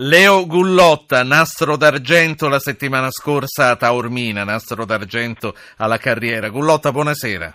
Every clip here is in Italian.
Leo Gullotta, nastro d'argento la settimana scorsa a Taormina, nastro d'argento alla carriera. Gullotta, buonasera.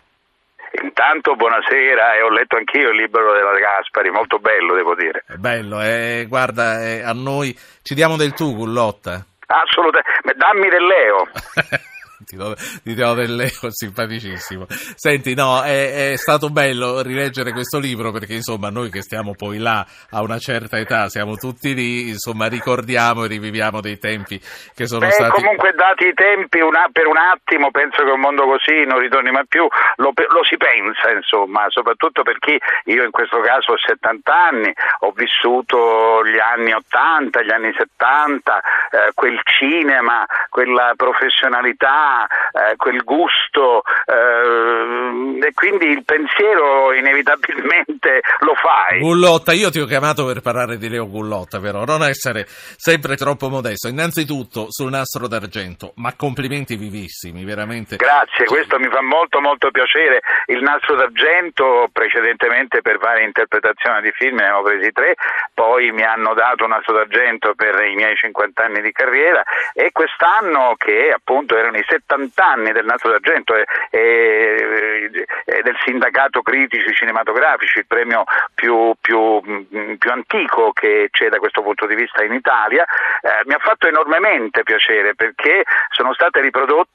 Intanto buonasera e ho letto anch'io il libro della Gaspari, molto bello devo dire. È bello, eh, guarda, eh, a noi ci diamo del tu Gullotta. Assolutamente, dammi del Leo. ti do, ti do del Leo, simpaticissimo. Senti, no, è, è, stato bello rileggere questo libro perché insomma noi che stiamo poi là a una certa età, siamo tutti lì, insomma ricordiamo e riviviamo dei tempi che sono Beh, stati... comunque dati i tempi una, per un attimo penso che un mondo così non ritorni mai più, lo, lo si pensa insomma, soprattutto perché io in questo caso ho 70 anni, ho vissuto gli anni 80, gli anni 70, eh, quel cinema, quella professionalità eh, quel gusto eh, e quindi il pensiero inevitabilmente lo fai. Gullotta, io ti ho chiamato per parlare di Leo Gullotta, però non essere sempre troppo modesto. Innanzitutto sul nastro d'argento, ma complimenti vivissimi, veramente. Grazie, questo mi fa molto molto piacere. Il nastro d'argento precedentemente per varie interpretazioni di film ne avevo presi tre, poi mi hanno dato un nastro d'argento per i miei 50 anni di carriera e quest'anno che appunto erano i 70 anni del Nastro d'Argento e, e, e, del sindacato critici cinematografici, il premio più, più, più, antico che c'è da questo punto di vista in Italia, eh, mi ha fatto enormemente piacere perché sono state riprodotte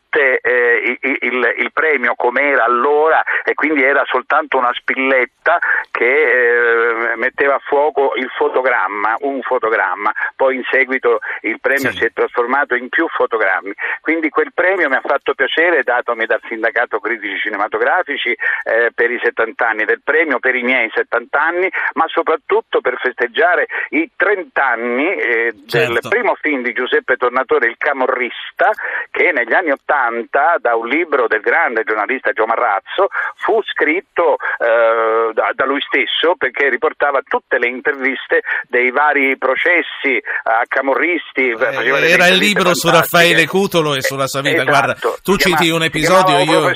il, il, premio come era allora e quindi era soltanto una spilletta che eh, metteva a fuoco il fotogramma, un fotogramma, poi in seguito il premio sì. si è trasformato in più fotogrammi, quindi quel premio mi ha fatto piacere, datomi dal sindacato critici cinematografici eh, per i 70 anni del premio, per i miei 70 anni, ma soprattutto per festeggiare i 30 anni eh, certo. del primo film di Giuseppe Tornatore, Il Camorrista, che negli anni 80 da un libro del grande giornalista Gio Marrazzo fu scritto eh, da, da, lui stesso perché riportava tutte le interviste dei vari processi a camorristi. Eh, era il libro su Raffaele Cutolo e sulla sua vita. Esatto. Guarda, tu citi chiama, un episodio, io,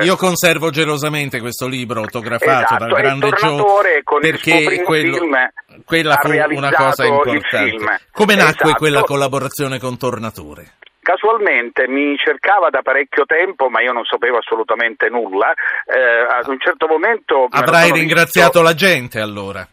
io, conservo gelosamente questo libro autografato esatto, dal grande Joe perché quello, quella fu una cosa importante. Come nacque esatto. quella collaborazione con Tornatore? Casualmente mi cercava da parecchio tempo, ma io non sapevo assolutamente nulla. Eh, ad un certo momento. Avrai ringraziato visto... la gente allora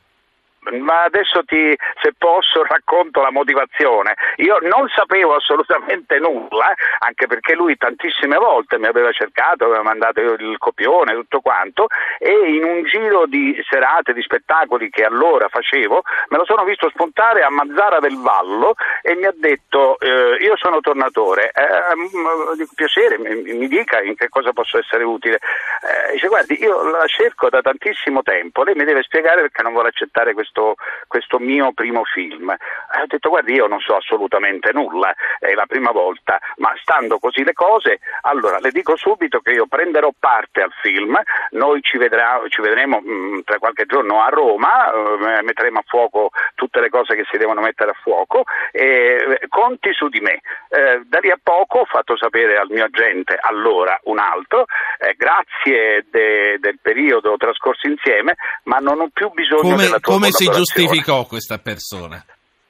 ma adesso ti, se posso, racconto la motivazione. Io non sapevo assolutamente nulla, anche perché lui tantissime volte mi aveva cercato, aveva mandato il copione, tutto quanto, e in un giro di serate, di spettacoli che allora facevo, me lo sono visto spuntare a Mazzara del Vallo e mi ha detto, eh, io sono tornatore, eh, dico, piacere, mi, mi, dica in che cosa posso essere utile. Eh, dice, guardi, io la cerco da tantissimo tempo, lei mi deve spiegare perché non vuole accettare questo questo, questo mio primo film. E ho detto guardi io non so assolutamente nulla, è la prima volta, ma stando così le cose, allora le dico subito che io prenderò parte al film, noi ci, vedrà, ci vedremo mh, mm, tra qualche giorno a Roma, eh, metteremo a fuoco tutte le cose che si devono mettere a fuoco e eh, conti su di me. Eh, da lì a poco ho fatto sapere al mio agente, allora un altro, eh, grazie de, del periodo trascorso insieme, ma non ho più bisogno come, della tua Come si giustificò questa persona?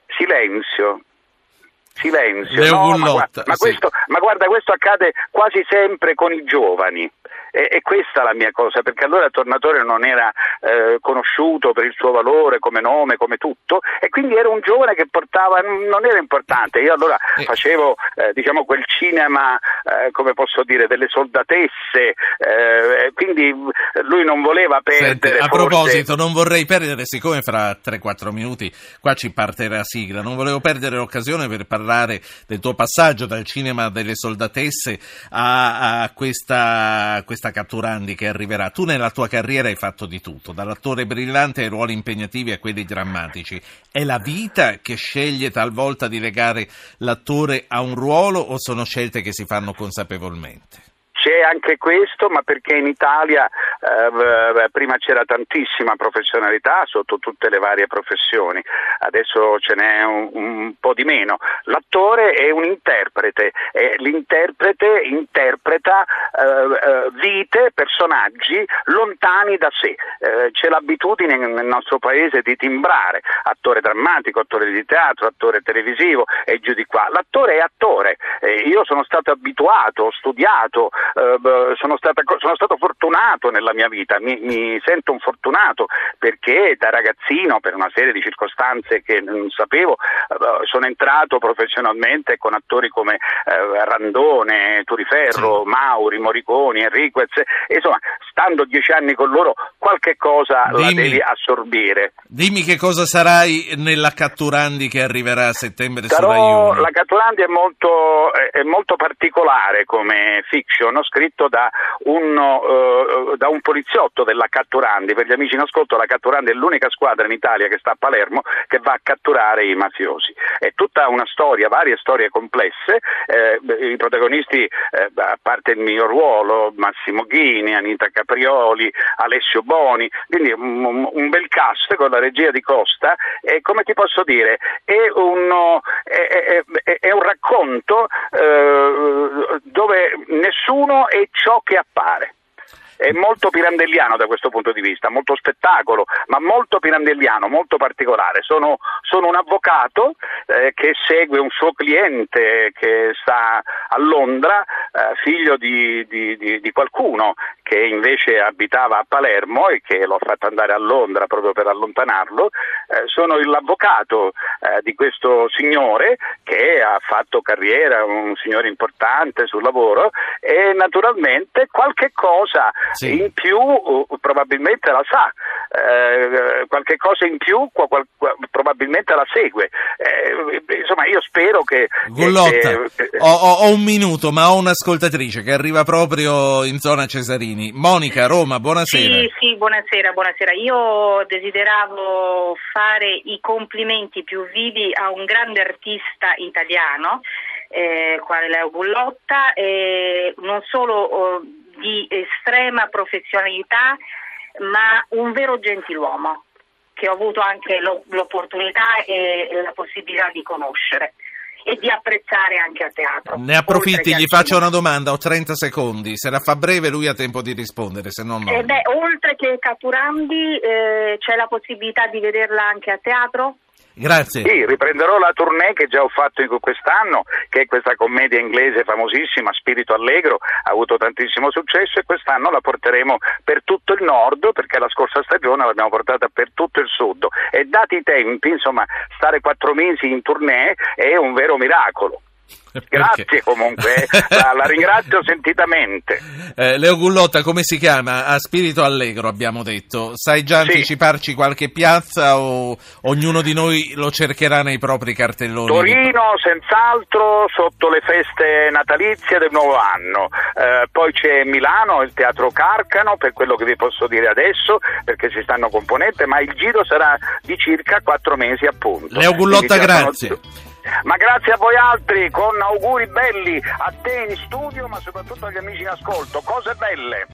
Silenzio. Silenzio. No, ma, guarda, ma, questo, ma guarda, questo accade quasi sempre con i giovani. E, e, questa è la mia cosa, perché allora Tornatore non era eh, conosciuto per il suo valore come nome, come tutto, e quindi era un giovane che portava, non era importante. Io allora eh. facevo eh, diciamo quel cinema, eh, come posso dire, delle soldatesse, eh, quindi lui non voleva perdere. Senti, a forse... proposito, non vorrei perdere, siccome fra 3-4 minuti qua ci parte la sigla, non volevo perdere l'occasione per parlare del tuo passaggio dal cinema delle soldatesse a, a questa, questa questa Catturandi che arriverà. Tu nella tua carriera hai fatto di tutto, dall'attore brillante ai ruoli impegnativi a quelli drammatici. È la vita che sceglie talvolta di legare l'attore a un ruolo o sono scelte che si fanno consapevolmente? C'è anche questo, ma perché in Italia eh, prima c'era tantissima professionalità sotto tutte le varie professioni, adesso ce n'è un, un po' di meno. L'attore è un interprete e l'interprete interpreta eh, eh vite, personaggi lontani da sé. Eh, c'è l'abitudine nel nostro paese di timbrare attore drammatico, attore di teatro, attore televisivo e giù di qua. L'attore è attore. Eh, io sono stato abituato, ho studiato, eh, sono, stata, sono, stato fortunato nella mia vita, mi, mi, sento un fortunato perché da ragazzino, per una serie di circostanze che non sapevo, eh, sono entrato professionalmente con attori come eh, Randone, Turiferro, sì. Mauri, Moriconi, Enriquez, insomma, stando dieci anni con loro qualche cosa dimmi, la devi assorbire. Dimmi che cosa sarai nella Catturandi che arriverà a settembre Sarò, su Rai 1. La Catturandi è molto, è molto particolare come fiction, scritto da un, uh, da un, poliziotto della Catturandi. Per gli amici in ascolto, la Catturandi è l'unica squadra in Italia che sta a Palermo che va a catturare i mafiosi. È tutta una storia, varie storie complesse. Eh, I protagonisti, eh, a parte il mio ruolo, Massimo Ghini, Anita Caprioli, Alessio Boni, quindi un, un bel cast con la regia di Costa. E come ti posso dire, è, uno, è, è, è un racconto eh, dove nessuno è ciò che appare è molto pirandelliano da questo punto di vista, molto spettacolo, ma molto pirandelliano, molto particolare. Sono, sono un avvocato eh, che segue un suo cliente che sta a Londra, eh, figlio di, di, di, di, qualcuno che invece abitava a Palermo e che l'ho fatto andare a Londra proprio per allontanarlo. Eh, sono l'avvocato eh, di questo signore che ha fatto carriera, un signore importante sul lavoro e naturalmente qualche cosa sì. in più probabilmente la sa, eh, qualche cosa in più qual, qual, probabilmente la segue. Eh, insomma, io spero che. Gollotta, eh, ho, ho, un minuto, ma ho un'ascoltatrice che arriva proprio in zona Cesarini. Monica, Roma, buonasera. Sì, sì, buonasera, buonasera. Io desideravo fare i complimenti più vivi a un grande artista italiano. Eh, quale Leo Bullotta, eh, non solo oh, di estrema professionalità, ma un vero gentiluomo che ho avuto anche l'opportunità e la possibilità di conoscere e di apprezzare anche a teatro. Ne approfitti, gli faccio una domanda, ho 30 secondi, se la fa breve lui ha tempo di rispondere, se no no. Eh beh, oltre che Caturandi eh, c'è la possibilità di vederla anche a teatro? Grazie. Sì, riprenderò la tournée che già ho fatto quest'anno, che è questa commedia inglese famosissima, Spirito Allegro, ha avuto tantissimo successo e quest'anno la porteremo per tutto il nord, perché la scorsa stagione l'abbiamo portata per tutto il sud. E dati i tempi, insomma, stare quattro mesi in tournée è un vero miracolo. Grazie comunque, eh. la, la, ringrazio sentitamente. Eh, Leo Gullotta, come si chiama? A spirito allegro abbiamo detto. Sai già sì. anticiparci qualche piazza o ognuno di noi lo cercherà nei propri cartelloni? Torino, senz'altro, sotto le feste natalizie del nuovo anno. Eh, poi c'è Milano, il Teatro Carcano, per quello che vi posso dire adesso, perché si stanno componendo, ma il giro sarà di circa quattro mesi appunto. Leo Gullotta, grazie. Sono... Ma grazie a voi altri, con auguri belli a te in studio, ma soprattutto agli amici in ascolto. Cose belle.